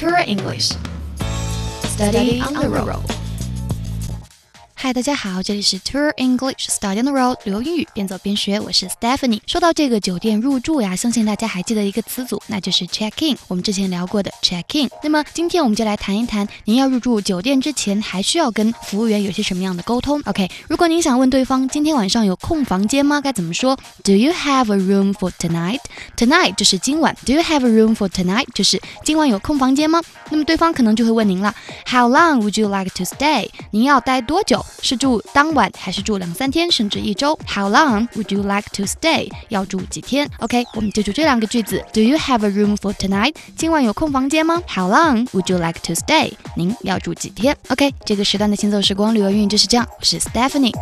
Tour English. Study on the road. 嗨，大家好，这里是 Tour English Study on the Road，旅游英语边走边学，我是 Stephanie。说到这个酒店入住呀，相信大家还记得一个词组，那就是 check in。我们之前聊过的 check in。那么今天我们就来谈一谈，您要入住酒店之前，还需要跟服务员有些什么样的沟通？OK，如果您想问对方今天晚上有空房间吗？该怎么说？Do you have a room for tonight？Tonight 就是今晚。Do you have a room for tonight？就是今晚有空房间吗？那么对方可能就会问您了，How long would you like to stay？您要待多久？是住当晚还是住两三天甚至一周？How long would you like to stay？要住几天？OK，我们就住这两个句子。Do you have a room for tonight？今晚有空房间吗？How long would you like to stay？您要住几天？OK，这个时段的行走时光旅游运就是这样。我是 Stephanie。